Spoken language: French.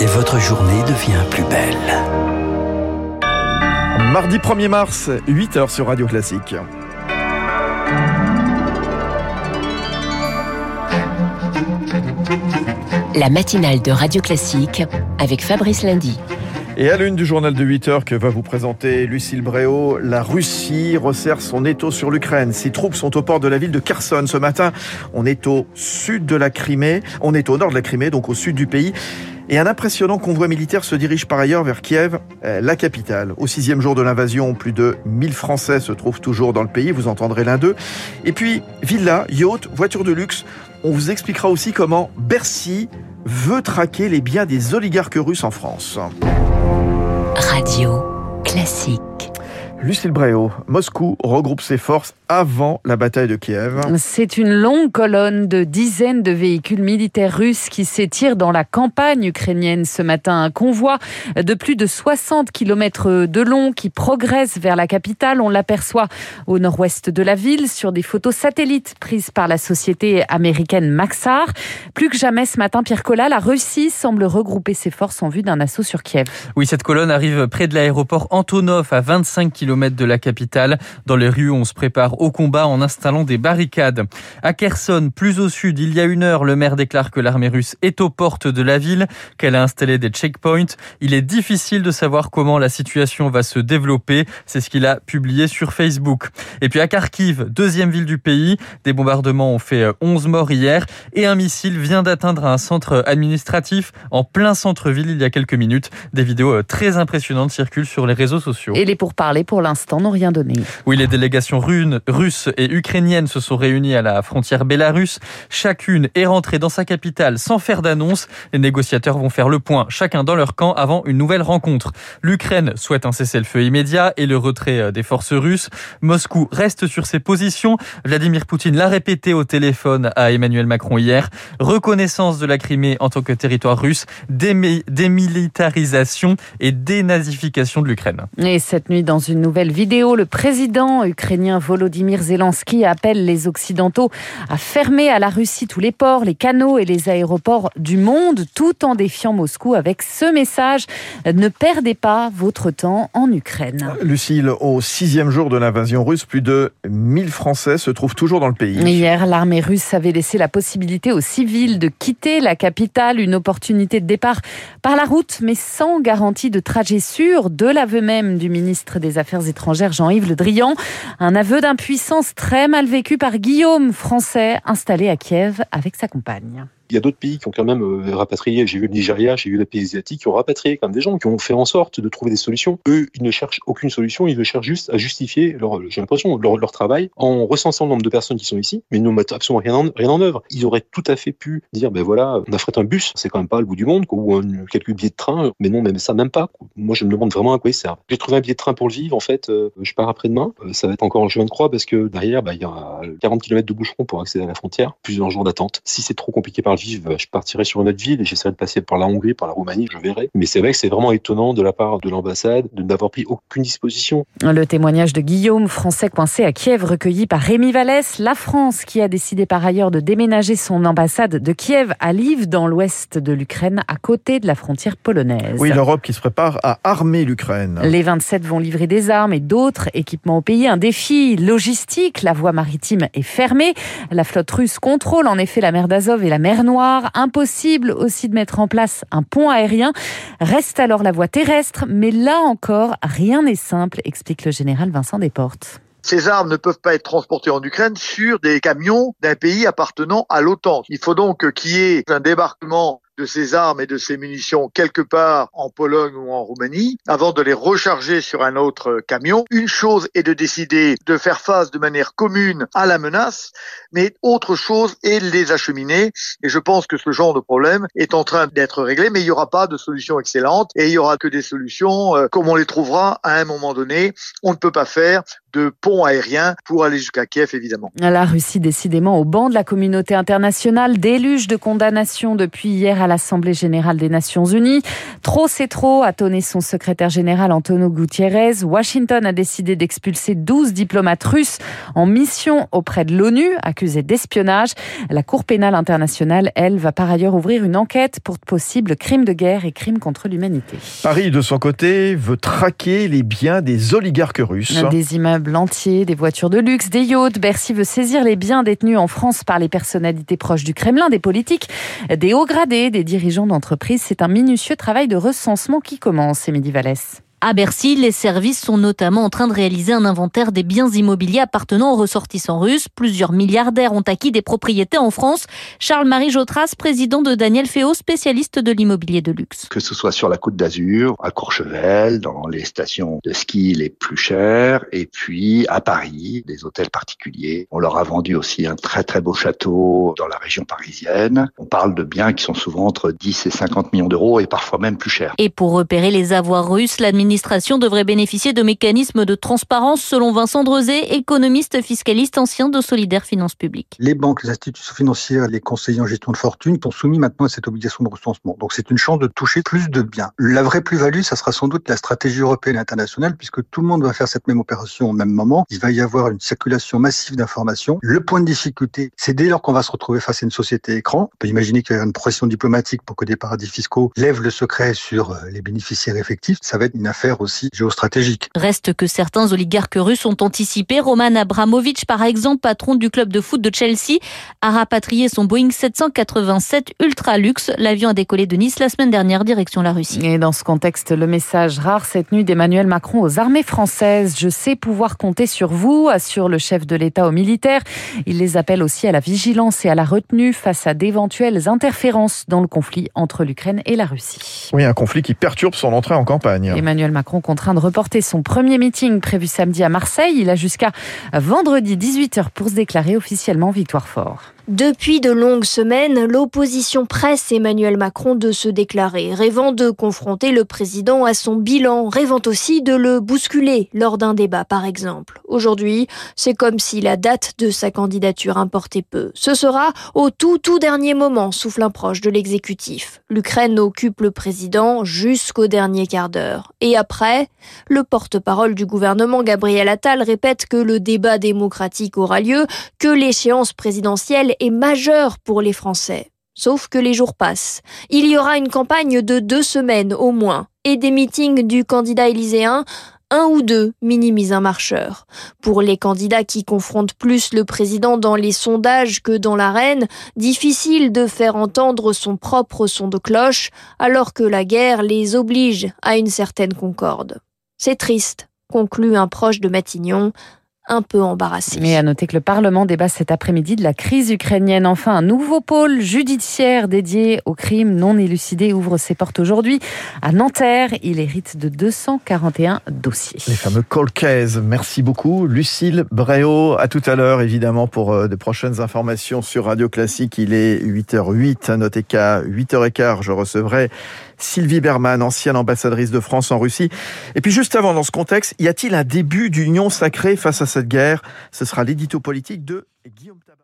et votre journée devient plus belle. Mardi 1er mars, 8h sur Radio Classique. La matinale de Radio Classique avec Fabrice Lundy. Et à l'une du journal de 8 heures que va vous présenter Lucille Bréau, la Russie resserre son étau sur l'Ukraine. Ses troupes sont au port de la ville de Kherson. Ce matin, on est au sud de la Crimée. On est au nord de la Crimée, donc au sud du pays. Et un impressionnant convoi militaire se dirige par ailleurs vers Kiev, euh, la capitale. Au sixième jour de l'invasion, plus de 1000 Français se trouvent toujours dans le pays, vous entendrez l'un d'eux. Et puis, villa, yacht, voiture de luxe, on vous expliquera aussi comment Bercy veut traquer les biens des oligarques russes en France. Radio Classique. Lucille Bréau, Moscou regroupe ses forces avant la bataille de Kiev. C'est une longue colonne de dizaines de véhicules militaires russes qui s'étirent dans la campagne ukrainienne ce matin. Un convoi de plus de 60 km de long qui progresse vers la capitale. On l'aperçoit au nord-ouest de la ville sur des photos satellites prises par la société américaine Maxar. Plus que jamais ce matin, Pierre Collat, la Russie semble regrouper ses forces en vue d'un assaut sur Kiev. Oui, cette colonne arrive près de l'aéroport Antonov à 25 km de la capitale. Dans les rues, on se prépare au combat en installant des barricades. À Kherson, plus au sud, il y a une heure, le maire déclare que l'armée russe est aux portes de la ville, qu'elle a installé des checkpoints. Il est difficile de savoir comment la situation va se développer. C'est ce qu'il a publié sur Facebook. Et puis à Kharkiv, deuxième ville du pays, des bombardements ont fait 11 morts hier et un missile vient d'atteindre un centre administratif en plein centre-ville il y a quelques minutes. Des vidéos très impressionnantes circulent sur les réseaux sociaux. Et les pourparlers pour l'instant n'ont rien donné. Oui, les délégations russes et ukrainiennes se sont réunies à la frontière bélarusse. Chacune est rentrée dans sa capitale sans faire d'annonce. Les négociateurs vont faire le point, chacun dans leur camp, avant une nouvelle rencontre. L'Ukraine souhaite un cessez-le-feu immédiat et le retrait euh, des forces russes. Moscou reste sur ses positions. Vladimir Poutine l'a répété au téléphone à Emmanuel Macron hier. Reconnaissance de la Crimée en tant que territoire russe, démilitarisation et dénazification de l'Ukraine. Et cette nuit, dans une nouvelle vidéo, le président ukrainien Volodymyr Zelensky appelle les Occidentaux à fermer à la Russie tous les ports, les canaux et les aéroports du monde, tout en défiant Moscou avec ce message ne perdez pas votre temps en Ukraine. Lucille, au sixième jour de l'invasion russe, plus de 1000 Français se trouvent toujours dans le pays. Hier, l'armée russe avait laissé la possibilité aux civils de quitter la capitale, une opportunité de départ par la route, mais sans garantie de trajet sûr, de l'aveu même du ministre des Affaires Jean-Yves Le Drian. Un aveu d'impuissance très mal vécu par Guillaume, français, installé à Kiev avec sa compagne. Il y a d'autres pays qui ont quand même euh, rapatrié. J'ai vu le Nigeria, j'ai vu les pays asiatiques qui ont rapatrié comme des gens, qui ont fait en sorte de trouver des solutions. Eux, ils ne cherchent aucune solution, ils cherchent juste à justifier leur, j'ai l'impression, leur, leur, travail en recensant le nombre de personnes qui sont ici, mais ils ne mettent absolument rien en, rien en œuvre. Ils auraient tout à fait pu dire, ben voilà, on affrète un bus, c'est quand même pas le bout du monde, ou un, quelques billets de train, mais non, même ça même pas. Moi, je me demande vraiment à quoi ils servent. J'ai trouvé un billet de train pour le vivre, en fait, euh, je pars après-demain. Euh, ça va être encore le chemin de croix parce que derrière, bah, il y a 40 km de boucheron pour accéder à la frontière, plusieurs jours d'attente. Si c'est trop compliqué par le vivre, je partirai sur une autre ville et j'essaierai de passer par la Hongrie, par la Roumanie, je verrai. Mais c'est vrai que c'est vraiment étonnant de la part de l'ambassade de n'avoir pris aucune disposition. Le témoignage de Guillaume, français coincé à Kiev, recueilli par Rémi Vallès. La France qui a décidé par ailleurs de déménager son ambassade de Kiev à Lviv, dans l'ouest de l'Ukraine, à côté de la frontière polonaise. Oui, l'Europe qui se prépare à armer l'Ukraine. Les 27 vont livrer des armes et d'autres équipements au pays. Un défi logistique. La voie maritime est fermée. La flotte russe contrôle en effet la mer d'Azov et la mer Noire. Impossible aussi de mettre en place un pont aérien. Reste alors la voie terrestre. Mais là encore, rien n'est simple, explique le général Vincent Desportes. Ces armes ne peuvent pas être transportées en Ukraine sur des camions d'un pays appartenant à l'OTAN. Il faut donc qu'il y ait un débarquement de ces armes et de ces munitions quelque part en Pologne ou en Roumanie avant de les recharger sur un autre camion. Une chose est de décider de faire face de manière commune à la menace, mais autre chose est de les acheminer. Et je pense que ce genre de problème est en train d'être réglé, mais il n'y aura pas de solution excellente et il y aura que des solutions euh, comme on les trouvera à un moment donné. On ne peut pas faire de ponts aériens pour aller jusqu'à Kiev, évidemment. La Russie, décidément, au banc de la communauté internationale, déluge de condamnations depuis hier à l'Assemblée générale des Nations unies. Trop, c'est trop, a tonné son secrétaire général Antonio Gutiérrez. Washington a décidé d'expulser 12 diplomates russes en mission auprès de l'ONU, accusés d'espionnage. La Cour pénale internationale, elle, va par ailleurs ouvrir une enquête pour de possibles crimes de guerre et crimes contre l'humanité. Paris, de son côté, veut traquer les biens des oligarques russes. Des immeubles des voitures de luxe, des yachts. Bercy veut saisir les biens détenus en France par les personnalités proches du Kremlin, des politiques, des hauts gradés, des dirigeants d'entreprise. C'est un minutieux travail de recensement qui commence, Émilie Vallès. À Bercy, les services sont notamment en train de réaliser un inventaire des biens immobiliers appartenant aux ressortissants russes. Plusieurs milliardaires ont acquis des propriétés en France. Charles-Marie Jotras, président de Daniel Féo, spécialiste de l'immobilier de luxe. Que ce soit sur la côte d'Azur, à Courchevel, dans les stations de ski les plus chères, et puis à Paris, des hôtels particuliers. On leur a vendu aussi un très très beau château dans la région parisienne. On parle de biens qui sont souvent entre 10 et 50 millions d'euros et parfois même plus chers. Et pour repérer les avoirs russes, l'administration devrait bénéficier de mécanismes de transparence selon Vincent Drezé, économiste fiscaliste ancien de Solidaire Finances Publiques. Les banques, les institutions financières, les conseillers en gestion de fortune sont soumis maintenant à cette obligation de recensement. Donc c'est une chance de toucher plus de biens. La vraie plus-value, ça sera sans doute la stratégie européenne et internationale puisque tout le monde va faire cette même opération au même moment. Il va y avoir une circulation massive d'informations. Le point de difficulté, c'est dès lors qu'on va se retrouver face à une société écran. On peut imaginer qu'il y a une pression diplomatique pour que des paradis fiscaux lèvent le secret sur euh, les bénéficiaires effectifs. Ça va être une affaire aussi géostratégique. Reste que certains oligarques russes ont anticipé. Roman Abramovich, par exemple, patron du club de foot de Chelsea, a rapatrié son Boeing 787 Ultra Luxe. L'avion a décollé de Nice la semaine dernière, direction la Russie. Et dans ce contexte, le message rare cette nuit d'Emmanuel Macron aux armées françaises. Je sais pouvoir compter sur vous, assure le chef de l'État aux militaires. Il les appelle aussi à la vigilance et à la retenue face à d'éventuelles interférences dans le conflit entre l'Ukraine et la Russie. Oui, un conflit qui perturbe son entrée en campagne. Emmanuel Macron contraint de reporter son premier meeting prévu samedi à Marseille. Il a jusqu'à vendredi 18h pour se déclarer officiellement victoire fort. Depuis de longues semaines, l'opposition presse Emmanuel Macron de se déclarer, rêvant de confronter le président à son bilan, rêvant aussi de le bousculer lors d'un débat par exemple. Aujourd'hui, c'est comme si la date de sa candidature importait peu. Ce sera au tout tout dernier moment, souffle un proche de l'exécutif. L'Ukraine occupe le président jusqu'au dernier quart d'heure. Après, le porte-parole du gouvernement Gabriel Attal répète que le débat démocratique aura lieu, que l'échéance présidentielle est majeure pour les Français. Sauf que les jours passent. Il y aura une campagne de deux semaines au moins et des meetings du candidat élyséen un ou deux minimisent un marcheur. Pour les candidats qui confrontent plus le président dans les sondages que dans l'arène, difficile de faire entendre son propre son de cloche alors que la guerre les oblige à une certaine concorde. C'est triste, conclut un proche de Matignon, un peu embarrassé. Mais à noter que le Parlement débat cet après-midi de la crise ukrainienne. Enfin, un nouveau pôle judiciaire dédié aux crimes non élucidés ouvre ses portes aujourd'hui à Nanterre. Il hérite de 241 dossiers. Les fameux colcaise. Merci beaucoup, Lucille Bréau. À tout à l'heure, évidemment, pour euh, de prochaines informations sur Radio Classique. Il est 8h08. Notez qu'à 8h15, je recevrai Sylvie Berman, ancienne ambassadrice de France en Russie. Et puis juste avant, dans ce contexte, y a-t-il un début d'union sacrée face à cette guerre Ce sera l'édito politique de Guillaume Tabar.